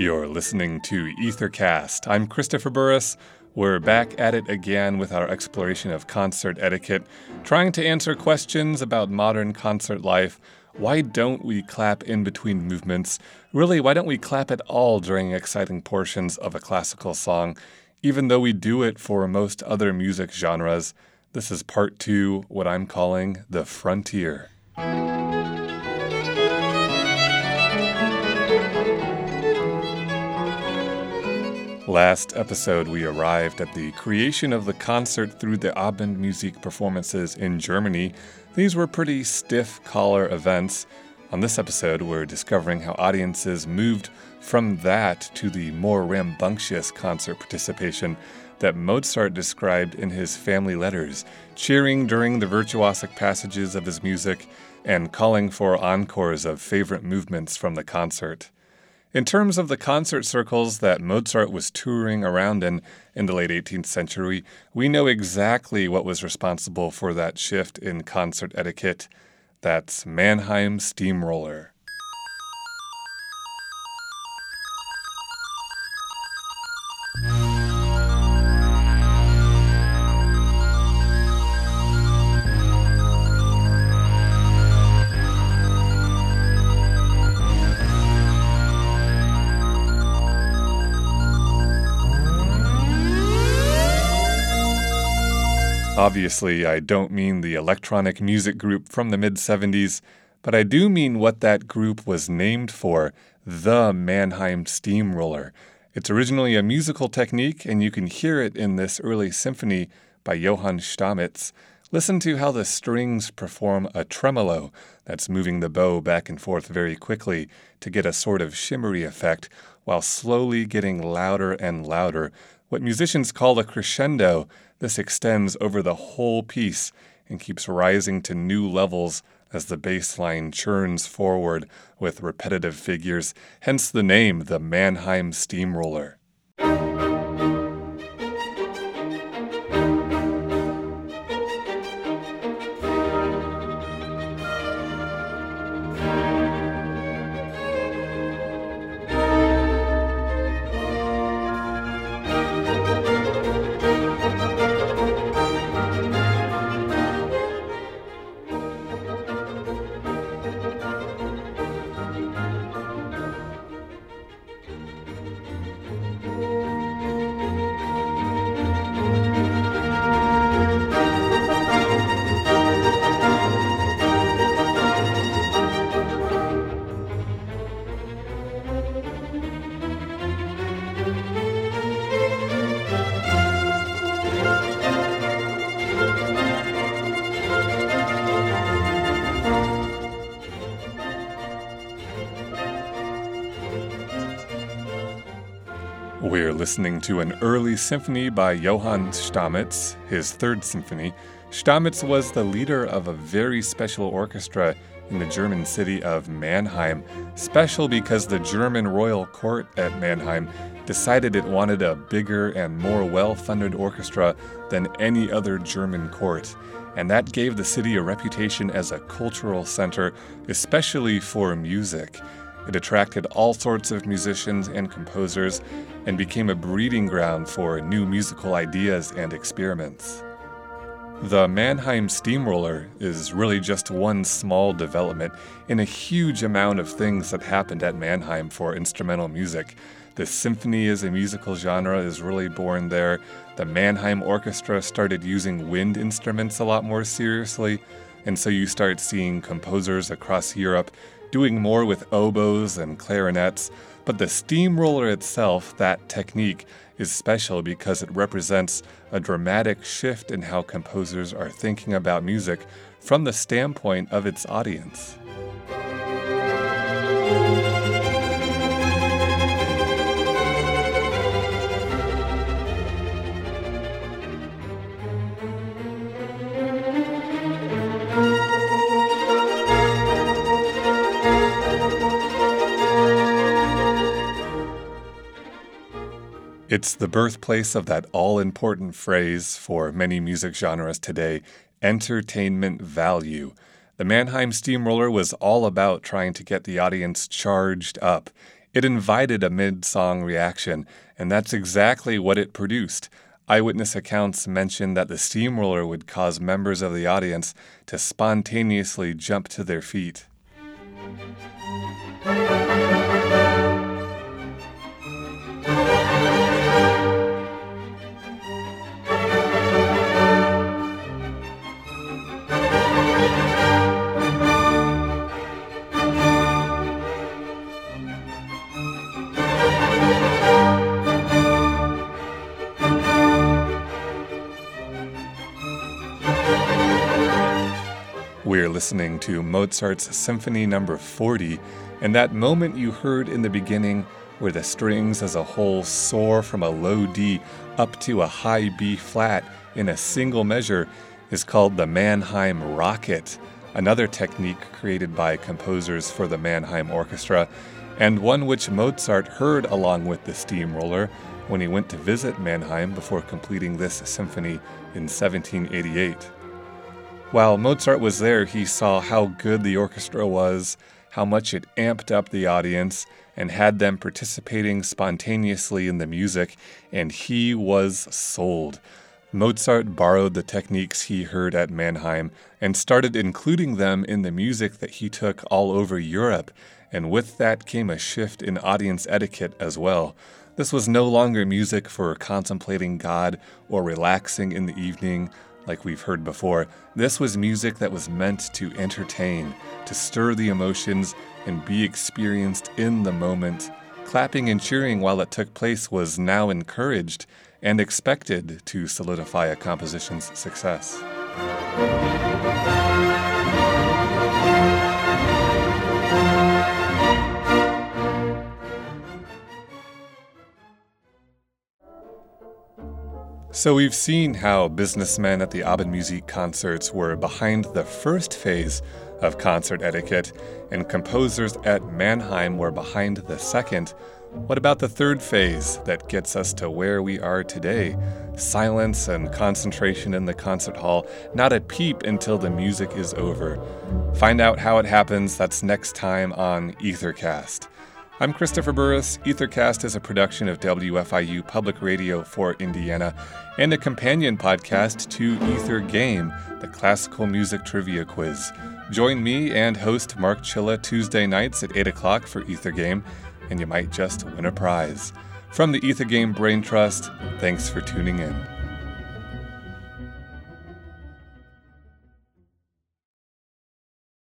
You're listening to Ethercast. I'm Christopher Burris. We're back at it again with our exploration of concert etiquette, trying to answer questions about modern concert life. Why don't we clap in between movements? Really, why don't we clap at all during exciting portions of a classical song, even though we do it for most other music genres? This is part two, what I'm calling the frontier. Last episode, we arrived at the creation of the concert through the Abendmusik performances in Germany. These were pretty stiff collar events. On this episode, we're discovering how audiences moved from that to the more rambunctious concert participation that Mozart described in his family letters, cheering during the virtuosic passages of his music and calling for encores of favorite movements from the concert. In terms of the concert circles that Mozart was touring around in in the late 18th century, we know exactly what was responsible for that shift in concert etiquette. That's Mannheim Steamroller. Obviously, I don't mean the electronic music group from the mid 70s, but I do mean what that group was named for the Mannheim Steamroller. It's originally a musical technique, and you can hear it in this early symphony by Johann Stamitz. Listen to how the strings perform a tremolo that's moving the bow back and forth very quickly to get a sort of shimmery effect while slowly getting louder and louder. What musicians call a crescendo this extends over the whole piece and keeps rising to new levels as the bass line churns forward with repetitive figures, hence the name the Mannheim Steamroller. We're listening to an early symphony by Johann Stamitz, his third symphony. Stamitz was the leader of a very special orchestra in the German city of Mannheim. Special because the German royal court at Mannheim decided it wanted a bigger and more well funded orchestra than any other German court. And that gave the city a reputation as a cultural center, especially for music. It attracted all sorts of musicians and composers and became a breeding ground for new musical ideas and experiments. The Mannheim Steamroller is really just one small development in a huge amount of things that happened at Mannheim for instrumental music. The symphony as a musical genre is really born there. The Mannheim Orchestra started using wind instruments a lot more seriously, and so you start seeing composers across Europe doing more with oboes and clarinets, but the steamroller itself, that technique, is special because it represents a dramatic shift in how composers are thinking about music from the standpoint of its audience. It's the birthplace of that all important phrase for many music genres today entertainment value. The Mannheim Steamroller was all about trying to get the audience charged up. It invited a mid song reaction, and that's exactly what it produced. Eyewitness accounts mention that the steamroller would cause members of the audience to spontaneously jump to their feet. Listening to Mozart's Symphony Number no. 40, and that moment you heard in the beginning where the strings as a whole soar from a low D up to a high B flat in a single measure is called the Mannheim Rocket, another technique created by composers for the Mannheim Orchestra, and one which Mozart heard along with the steamroller when he went to visit Mannheim before completing this symphony in 1788. While Mozart was there, he saw how good the orchestra was, how much it amped up the audience, and had them participating spontaneously in the music, and he was sold. Mozart borrowed the techniques he heard at Mannheim and started including them in the music that he took all over Europe, and with that came a shift in audience etiquette as well. This was no longer music for contemplating God or relaxing in the evening like we've heard before, this was music that was meant to entertain, to stir the emotions, and be experienced in the moment. Clapping and cheering while it took place was now encouraged and expected to solidify a composition's success. So we've seen how businessmen at the Abendmusik concerts were behind the first phase of concert etiquette, and composers at Mannheim were behind the second. What about the third phase that gets us to where we are today? Silence and concentration in the concert hall, not a peep until the music is over. Find out how it happens, that's next time on Ethercast. I'm Christopher Burris. Ethercast is a production of WFIU Public Radio for Indiana and a companion podcast to Ether Game, the classical music trivia quiz. Join me and host Mark Chilla Tuesday nights at 8 o'clock for Ether Game, and you might just win a prize. From the Ether Game Brain Trust, thanks for tuning in.